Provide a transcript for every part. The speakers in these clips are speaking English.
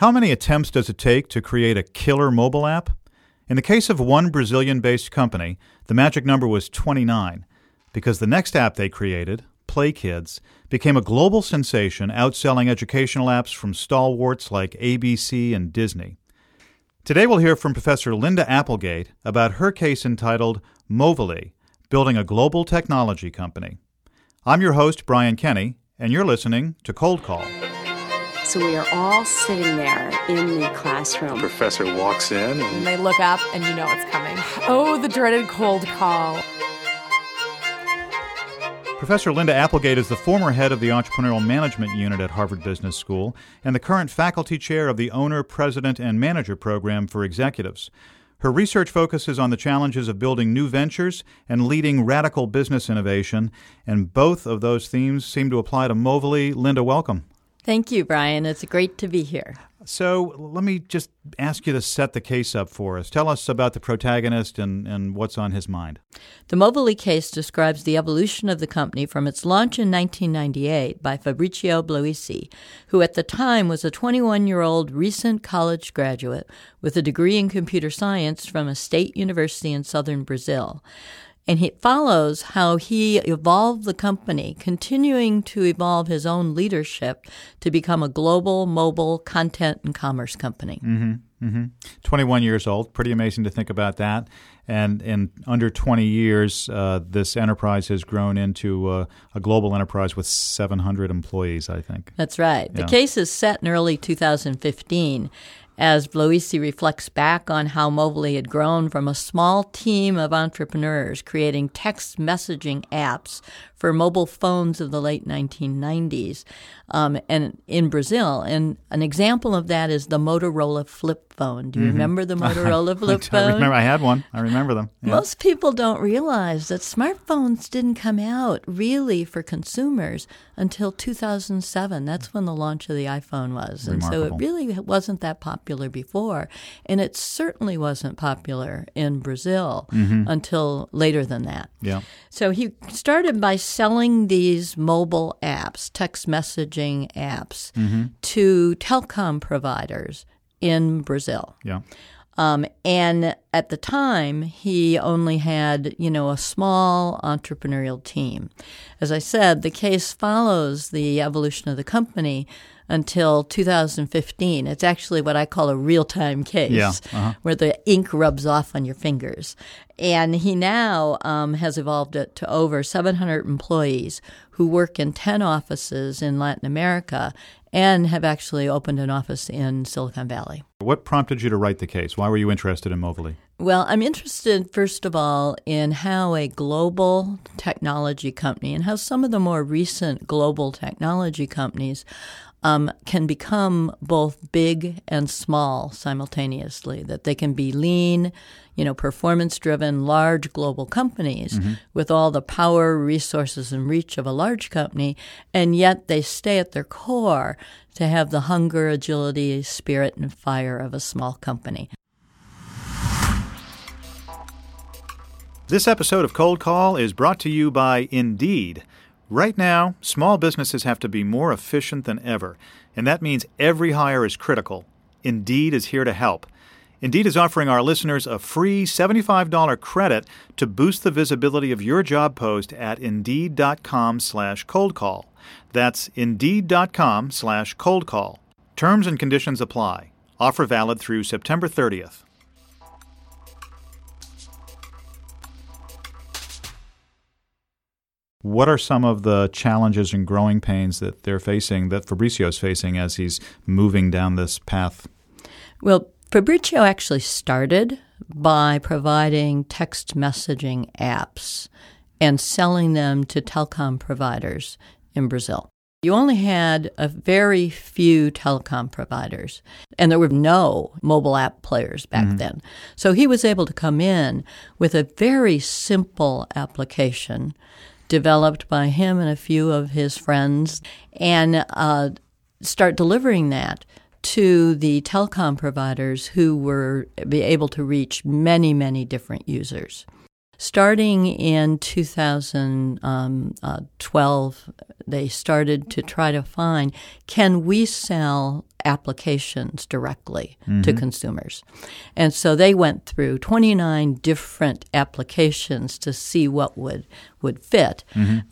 How many attempts does it take to create a killer mobile app? In the case of one Brazilian based company, the magic number was 29, because the next app they created, Play Kids, became a global sensation, outselling educational apps from stalwarts like ABC and Disney. Today we'll hear from Professor Lynda Applegate about her case entitled Movile Building a Global Technology Company. I'm your host, Brian Kenny, and you're listening to Cold Call. So we are all sitting there in the classroom. The Professor walks in and And they look up and you know it's coming. Oh, the dreaded cold call. Professor Lynda Applegate is the former head of the Entrepreneurial Management Unit at Harvard Business School and the current faculty chair of the Owner, President, and Manager program for executives. Her research focuses on the challenges of building new ventures and leading radical business innovation, and both of those themes seem to apply to Movile. Lynda, welcome. Thank you, Brian. It's great to be here. So let me just ask you to set the case up for us. Tell us about the protagonist and, and what's on his mind. The Movile case describes the evolution of the company from its launch in 1998 by Fabricio Bloisi, who at the time was a 21 year old recent college graduate with a degree in computer science from a state university in southern Brazil. And it follows how he evolved the company, continuing to evolve his own leadership to become a global mobile content and commerce company. Mm-hmm. Mm-hmm. 21 years old. Pretty amazing to think about that. And in under 20 years, uh, this enterprise has grown into uh, a global enterprise with 700 employees, I think. That's right. Yeah. The case is set in early 2015 as Bloisi reflects back on how Movile had grown from a small team of entrepreneurs creating text messaging apps for mobile phones of the late 1990s um, and in Brazil. And an example of that is the Motorola flip phone. Do you remember the Motorola flip Mm-hmm. I phone? remember I had one. I remember them. Yeah. Most people don't realize that smartphones didn't come out really for consumers until 2007. That's when the launch of the iPhone was. And so it really wasn't that popular before. And it certainly wasn't popular in Brazil until later than that. yeah. So he started by selling these mobile apps, text messaging apps, to telecom providers in Brazil. Yeah. Um, and at the time, he only had, you know, a small entrepreneurial team. As I said, the case follows the evolution of the company until 2015. It's actually what I call a real time case, Yeah, uh-huh. where the ink rubs off on your fingers. And he now um, has evolved it to over 700 employees who work in 10 offices in Latin America and have actually opened an office in Silicon Valley. What prompted you to write the case? Why were you interested in Movile? Well, I'm interested, first of all, in how a global technology company and how some of the more recent global technology companies um, can become both big and small simultaneously, that they can be lean, you know, performance driven, large global companies with all the power, resources, and reach of a large company, and yet they stay at their core to have the hunger, agility, spirit, and fire of a small company. This episode of Cold Call is brought to you by Indeed. Right now, small businesses have to be more efficient than ever, and that means every hire is critical. Indeed is here to help. Indeed is offering our listeners a free $75 credit to boost the visibility of your job post at indeed.com slash cold call. That's indeed.com slash cold call. Terms and conditions apply. Offer valid through September 30th. What are some of the challenges and growing pains that they're facing, that Fabricio's facing as he's moving down this path? Well, Fabricio actually started by providing text messaging apps and selling them to telecom providers in Brazil. You only had a very few telecom providers, and there were no mobile app players back mm-hmm. then. So he was able to come in with a very simple application developed by him and a few of his friends and uh, start delivering that to the telecom providers who were able to reach many, many different users. Starting in 2012, they started to try to find can we sell applications directly to consumers? And so they went through 29 different applications to see what would, would fit.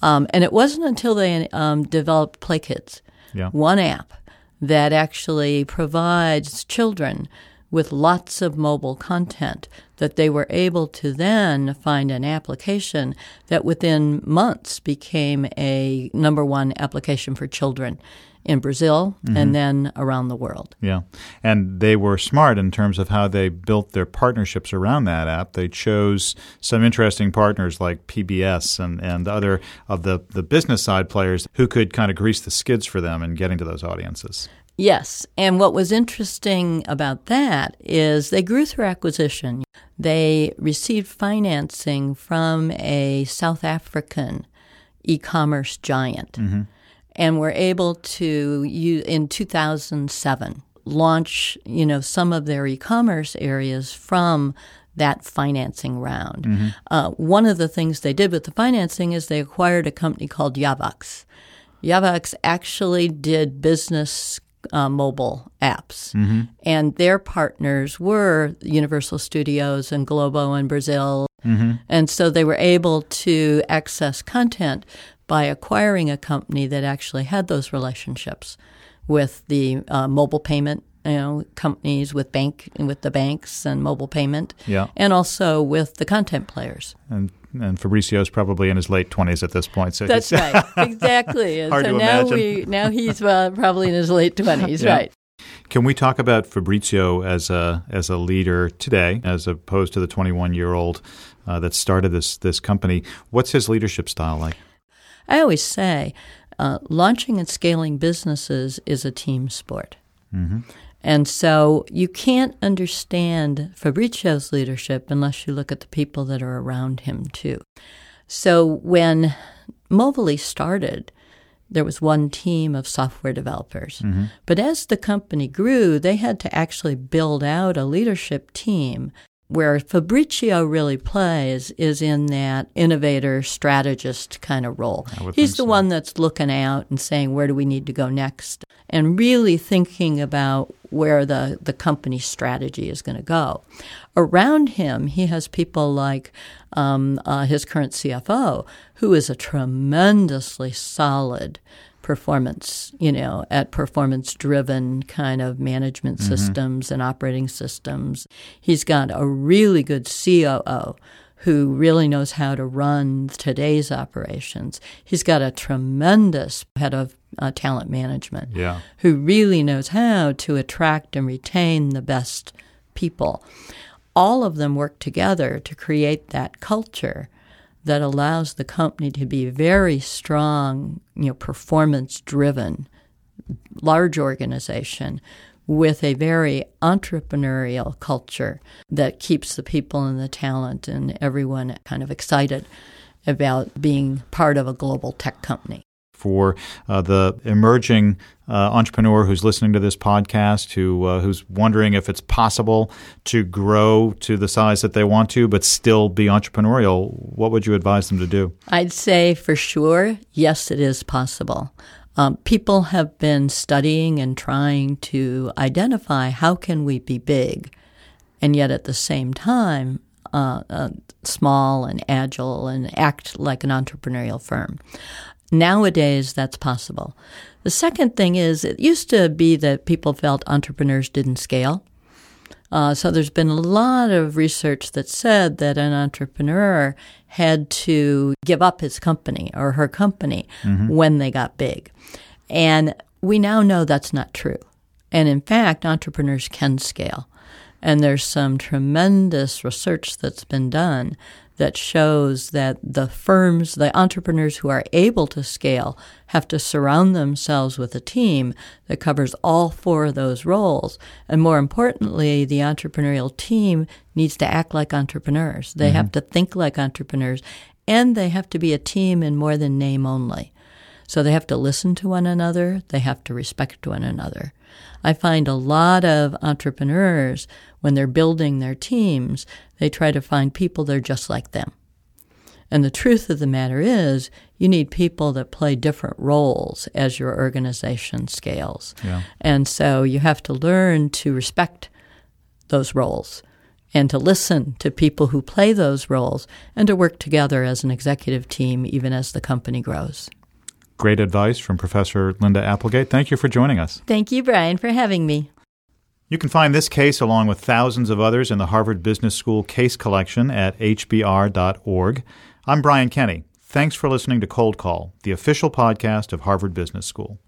Um, and it wasn't until they um, developed PlayKids, Yeah. one app that actually provides children with lots of mobile content that they were able to then find an application that within months became a number one application for children in Brazil mm-hmm. and then around the world. Yeah. And they were smart in terms of how they built their partnerships around that app. They chose some interesting partners like PBS and, and other of the, the business side players who could kind of grease the skids for them in getting to those audiences. Yes. And what was interesting about that is they grew through acquisition. They received financing from a South African e commerce giant and were able to, in 2007, launch you know some of their e-commerce areas from that financing round. Uh, one of the things they did with the financing is they acquired a company called Yavax. Yavax actually did business uh, mobile apps, and their partners were Universal Studios and Globo in Brazil, and so they were able to access content by acquiring a company that actually had those relationships with the uh, mobile payment you know companies with bank with the banks and mobile payment Yeah. and also with the content players And and Fabricio's probably in his late 20s at this point. So that's right exactly and Hard so to now imagine. we now he's uh, probably in his late 20s Yeah. right Can we talk about Fabricio as a as a leader today, as opposed to the 21 year old uh, that started this this company? What's his leadership style like? i always say uh, launching and scaling businesses is a team sport And so you can't understand Fabricio's leadership unless you look at the people that are around him too. So when Movile started, there was one team of software developers. But as the company grew, they had to actually build out a leadership team. Where Fabricio really plays is in that innovator strategist kind of role. He's the so. one that's looking out and saying, where do we need to go next? And really thinking about where the, the company strategy is going to go. Around him, he has people like um, uh, his current CFO, who is a tremendously solid performance, you know, at performance driven kind of management systems and operating systems. He's got a really good COO who really knows how to run today's operations. He's got a tremendous head of uh, talent management Yeah. who really knows how to attract and retain the best people. All of them work together to create that culture that allows the company to be very strong, you know, performance driven, large organization with a very entrepreneurial culture that keeps the people and the talent and everyone kind of excited about being part of a global tech company. For uh, the emerging uh, entrepreneur who's listening to this podcast, who uh, who's wondering if it's possible to grow to the size that they want to, but still be entrepreneurial, what would you advise them to do? I'd say for sure, yes, it is possible. Um, people have been studying and trying to identify how can we be big, and yet at the same time, uh, uh, small and agile and act like an entrepreneurial firm. Nowadays, that's possible. The second thing is, it used to be that people felt entrepreneurs didn't scale. Uh, so there's been a lot of research that said that an entrepreneur had to give up his company or her company when they got big. And we now know that's not true. And in fact, entrepreneurs can scale. And there's some tremendous research that's been done that shows that the firms, the entrepreneurs who are able to scale, have to surround themselves with a team that covers all four of those roles. And more importantly, the entrepreneurial team needs to act like entrepreneurs. They mm-hmm. have to think like entrepreneurs, and they have to be a team in more than name only. So they have to listen to one another, they have to respect one another. I find a lot of entrepreneurs, when they're building their teams, they try to find people that are just like them. And the truth of the matter is, you need people that play different roles as your organization scales. Yeah. And so you have to learn to respect those roles and to listen to people who play those roles and to work together as an executive team even as the company grows. Great advice from Professor Lynda Applegate. Thank you for joining us. Thank you, Brian, for having me. You can find this case along with thousands of others in the Harvard Business School case collection at hbr.org. I'm Brian Kenny. Thanks for listening to Cold Call, the official podcast of Harvard Business School.